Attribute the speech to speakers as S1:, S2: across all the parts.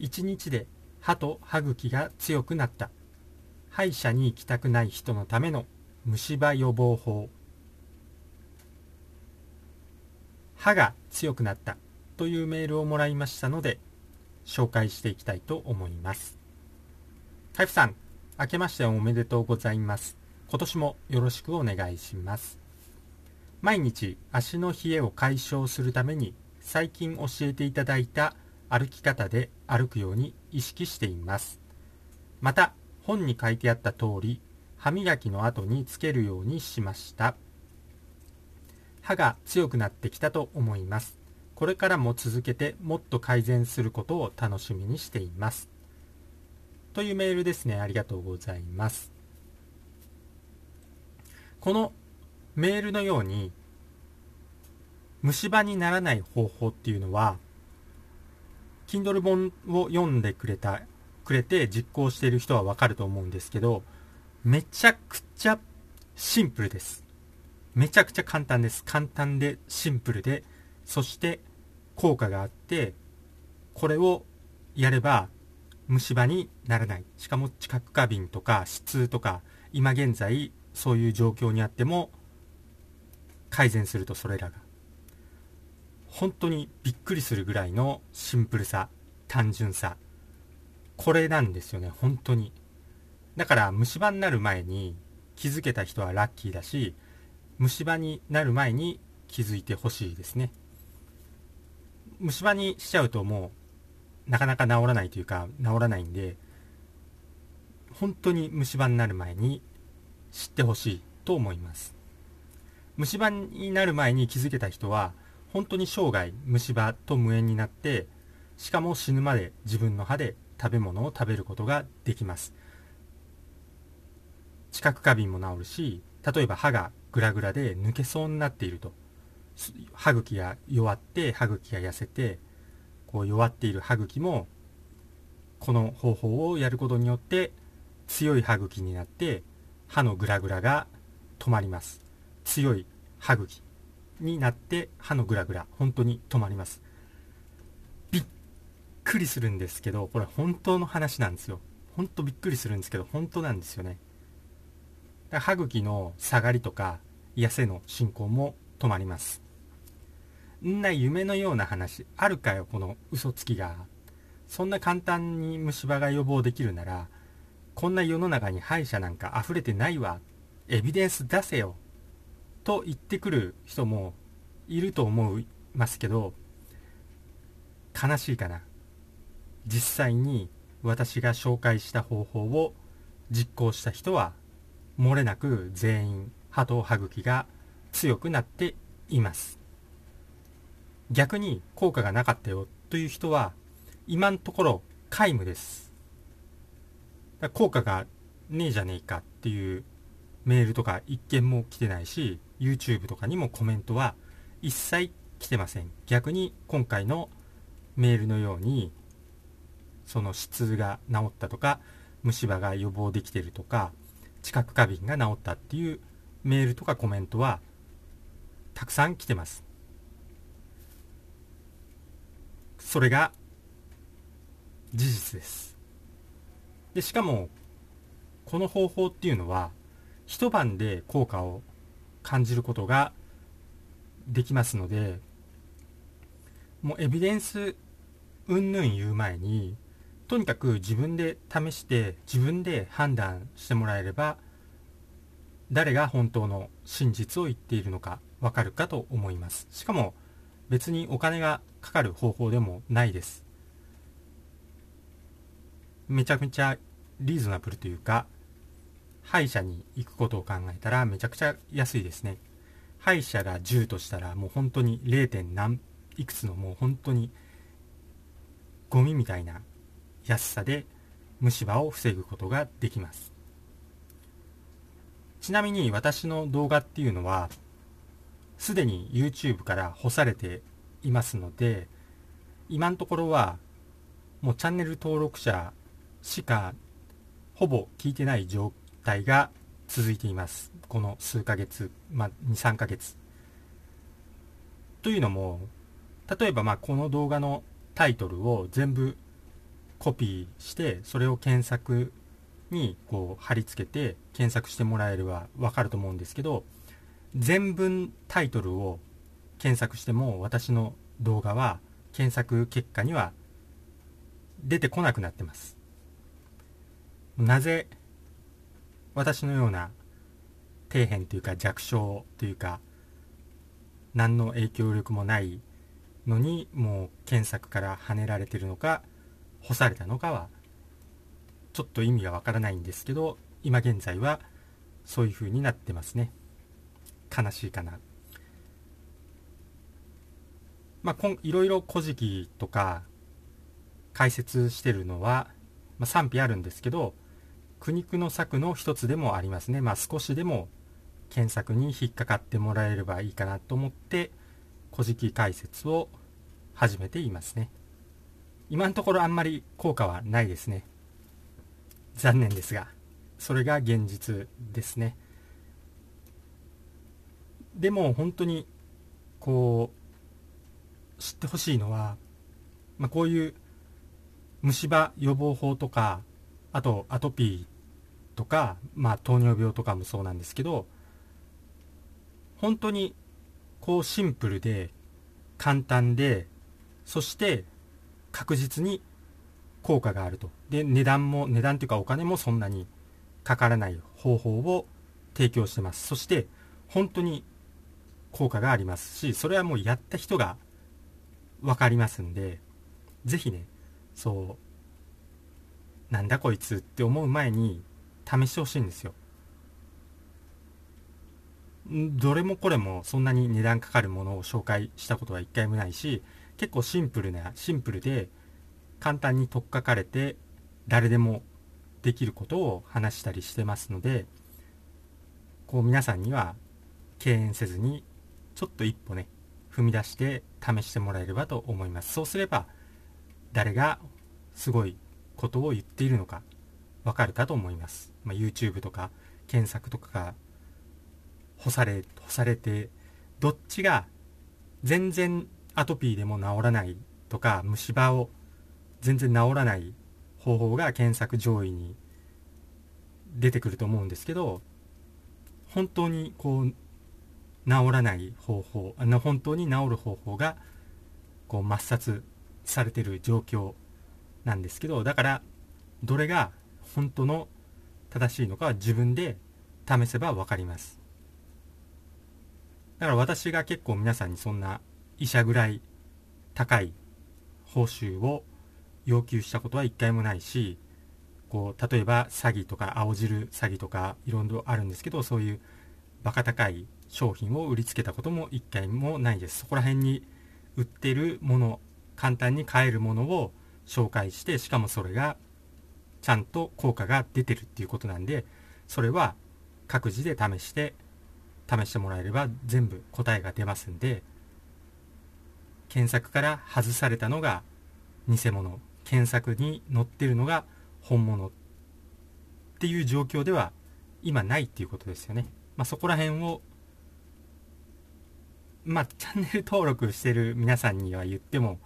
S1: 1日で歯と歯茎が強くなった。歯医者に行きたくない人のための虫歯予防法。歯が強くなった。というメールをもらいましたので紹介していきたいと思います。海部さん明けましておめでとうございます。今年もよろしくお願いします。毎日足の冷えを解消するために最近教えていただいた歩き方で歩くように意識しています。また本に書いてあった通り歯磨きの後につけるようにしました。歯が強くなってきたと思います。これからも続けてもっと改善することを楽しみにしています。というメールですね。ありがとうございます。このメールのように虫歯にならない方法っていうのは Kindle 本を読んでくれたくれて実行している人はわかると思うんですけどめちゃくちゃシンプルです。めちゃくちゃ簡単です。簡単でシンプルでそして効果があってこれをやれば虫歯にならない。しかも知覚過敏とか歯痛とか今現在そういう状況にあっても改善するとそれらが。本当にびっくりするぐらいのシンプルさ単純さ。これなんですよね本当に。だから虫歯になる前に気づけた人はラッキーだし虫歯になる前に気づいてほしいですね。虫歯にしちゃうともうなかなか治らないというか治らないんで本当に虫歯になる前に知ってほしいと思います。虫歯になる前に気づけた人は本当に生涯虫歯と無縁になってしかも死ぬまで自分の歯で食べ物を食べることができます。知覚過敏も治るし例えば歯がグラグラで抜けそうになっていると。歯茎が弱って歯茎が痩せてこう弱っている歯茎もこの方法をやることによって強い歯茎になって歯のグラグラが止まります。強い歯茎。になって歯のグラグラ本当に止まります。びっくりするんですけどこれ本当の話なんですよ。本当びっくりするんですけど本当なんですよね。歯茎の下がりとか痩せの進行も止まります。んな夢のような話あるかよこの嘘つきが。そんな簡単に虫歯が予防できるならこんな世の中に歯医者なんか溢れてないわ。エビデンス出せよ。と言ってくる人もいると思いますけど悲しいかな。実際に私が紹介した方法を実行した人は漏れなく全員歯と歯茎が強くなっています。逆に効果がなかったよという人は今のところ皆無です。効果がねえじゃねえかっていうメールとか一件も来てないし YouTube とかにもコメントは一切来てません。逆に今回のメールのようにその歯痛が治ったとか虫歯が予防できてるとか知覚過敏が治ったっていうメールとかコメントはたくさん来てます。それが事実です。でしかもこの方法っていうのは一晩で効果を感じることができますのでもうエビデンスうんぬん言う前にとにかく自分で試して自分で判断してもらえれば誰が本当の真実を言っているのかわかるかと思います。しかも別にお金がかかる方法でもないです。めちゃくちゃリーズナブルというか歯医者に行くことを考えたらめちゃくちゃ安いですね歯医者が10としたらもう本当に 0. 点何いくつのもう本当にゴミみたいな安さで虫歯を防ぐことができますちなみに私の動画っていうのはすでに YouTube から干されていますので今のところはもうチャンネル登録者しかほぼ聞いてない状態が続いています。この数ヶ月、まあ、23ヶ月。というのも例えばまあこの動画のタイトルを全部コピーしてそれを検索にこう貼り付けて検索してもらえればわかると思うんですけど全文タイトルを検索しても私の動画は検索結果には出てこなくなってます。なぜ私のような底辺というか弱小というか何の影響力もないのにもう検索から跳ねられてるのか干されたのかはちょっと意味がわからないんですけど今現在はそういう風になってますね。悲しいかな。まあこんいろいろ古事記とか解説してるのは、まあ、賛否あるんですけど苦肉の策の一つでもありますね。まあ少しでも検索に引っかかってもらえればいいかなと思って古事記解説を始めていますね。今のところあんまり効果はないですね。残念ですがそれが現実ですね。でも本当にこう知ってほしいのは、まあ、こういう虫歯予防法とかあとアトピーとか、まあ、糖尿病とかもそうなんですけど本当にこうシンプルで簡単でそして確実に効果があると。で値段も値段というかお金もそんなにかからない方法を提供してます。そして本当に効果があります。しそれはもうやった人が分かりますんで是非ねそうなんだこいつって思う前に試してほしいんですよ。どれもこれもそんなに値段かかるものを紹介したことは一回もないし結構シンプルなシンプルで簡単に取っかかれて誰でもできることを話したりしてますのでこう皆さんには敬遠せずにちょっと一歩ね踏み出して試してもらえればと思います。そうすれば誰がすごいことを言っているのかわかるかと思います、まあ、YouTube とか検索とかが干され干されてどっちが全然アトピーでも治らないとか虫歯を全然治らない方法が検索上位に出てくると思うんですけど本当にこう治らない方法あの本当に治る方法がこう抹殺されてる状況なんですけどだからどれが本当の正しいのかは自分で試せば分かります。だから私が結構皆さんにそんな医者ぐらい高い報酬を要求したことは一回もないしこう例えば詐欺とか青汁詐欺とかいろいろあるんですけどそういうバカ高い商品を売りつけたことも一回もないです。そこら辺に売ってるもの簡単に買えるものを紹介してしかもそれがちゃんと効果が出てるっていうことなんでそれは各自で試して試してもらえれば全部答えが出ますんで検索から外されたのが偽物検索に載ってるのが本物っていう状況では今ないっていうことですよね。まあ、そこら辺をまあ、チャンネル登録してる皆さんには言っても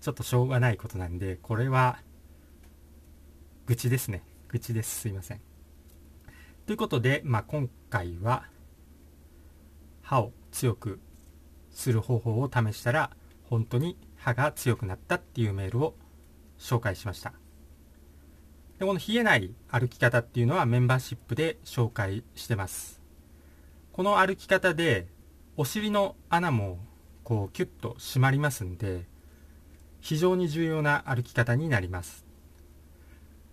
S1: ちょっとしょうがないことなんでこれは愚痴ですね。愚痴です。すいません。ということで、まあ、今回は歯を強くする方法を試したら本当に歯が強くなったっていうメールを紹介しました。でこの冷えない歩き方っていうのはメンバーシップで紹介してます。この歩き方でお尻の穴もこうキュッと締まりますんで非常に重要な歩き方になります。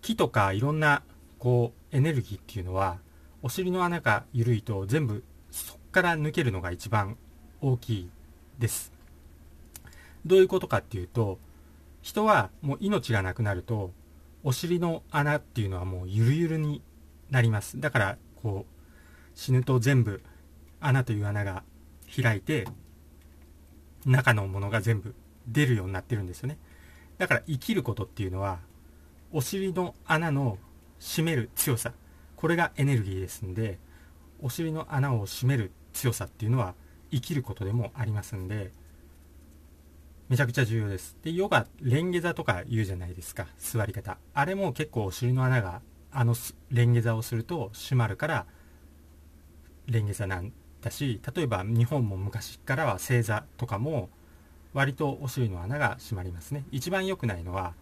S1: 木とかいろんなこうエネルギーっていうのはお尻の穴が緩いと全部そこから抜けるのが一番大きいです。どういうことかっていうと人はもう命がなくなるとお尻の穴っていうのはもうゆるゆるになります。だからこう死ぬと全部穴という穴が開いて中のものが全部出るようになってるんですよね。だから生きることっていうのはお尻の穴の閉める強さ。これがエネルギーですんでお尻の穴を閉める強さっていうのは生きることでもありますんでめちゃくちゃ重要です。でヨガレンゲ座とか言うじゃないですか。座り方。あれも結構お尻の穴があのレンゲ座をすると閉まるからレンゲ座なんだし例えば日本も昔からは正座とかも割とお尻の穴が閉まりますね。一番良くないのは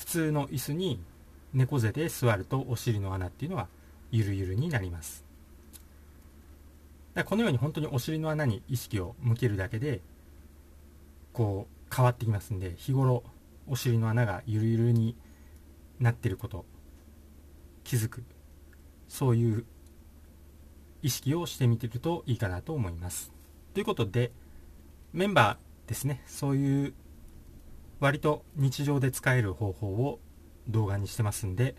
S1: 普通の椅子に猫背で座るとお尻の穴っていうのはゆるゆるになります。だこのように本当にお尻の穴に意識を向けるだけでこう変わってきますんで日頃お尻の穴がゆるゆるになってること気づく。そういう意識をしてみてるといいかなと思います。ということでメンバーですね。そういう割と日常で使える方法を動画にしてますんで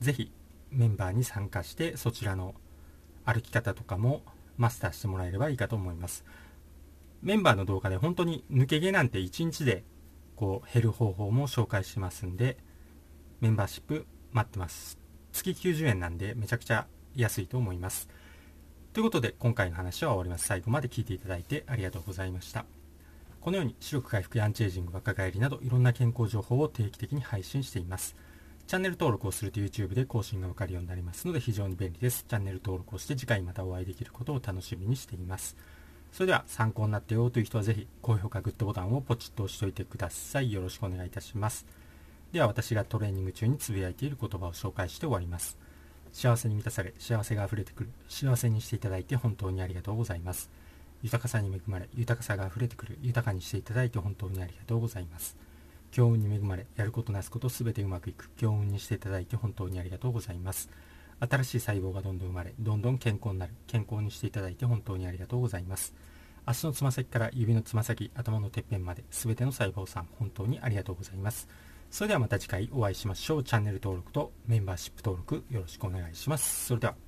S1: 是非メンバーに参加してそちらの歩き方とかもマスターしてもらえればいいかと思います。メンバーの動画で本当に抜け毛なんて1日でこう減る方法も紹介しますんでメンバーシップ待ってます。月90円なんでめちゃくちゃ安いと思います。ということで今回の話は終わります。最後まで聞いていただいてありがとうございました。このように視力回復やアンチエイジング若返りなどいろんな健康情報を定期的に配信していますチャンネル登録をすると YouTube で更新がわかるようになりますので非常に便利です。チャンネル登録をして次回またお会いできることを楽しみにしています。それでは参考になってよという人はぜひ高評価、グッドボタンをポチッと押しておいてください。よろしくお願いいたします。では私がトレーニング中につぶやいている言葉を紹介して終わります。幸せに満たされ、幸せが溢れてくる、幸せにしていただいて本当にありがとうございます。豊かさに恵まれ、豊かさが溢れてくる、豊かにしていただいて本当にありがとうございます。強運に恵まれ、やることなすことすべてうまくいく、強運にしていただいて本当にありがとうございます。新しい細胞がどんどん生まれ、どんどん健康になる、健康にしていただいて本当にありがとうございます。足のつま先から指のつま先、頭のてっぺんまで、すべての細胞さん、本当にありがとうございます。それではまた次回お会いしましょう。チャンネル登録とメンバーシップ登録よろしくお願いします。それでは。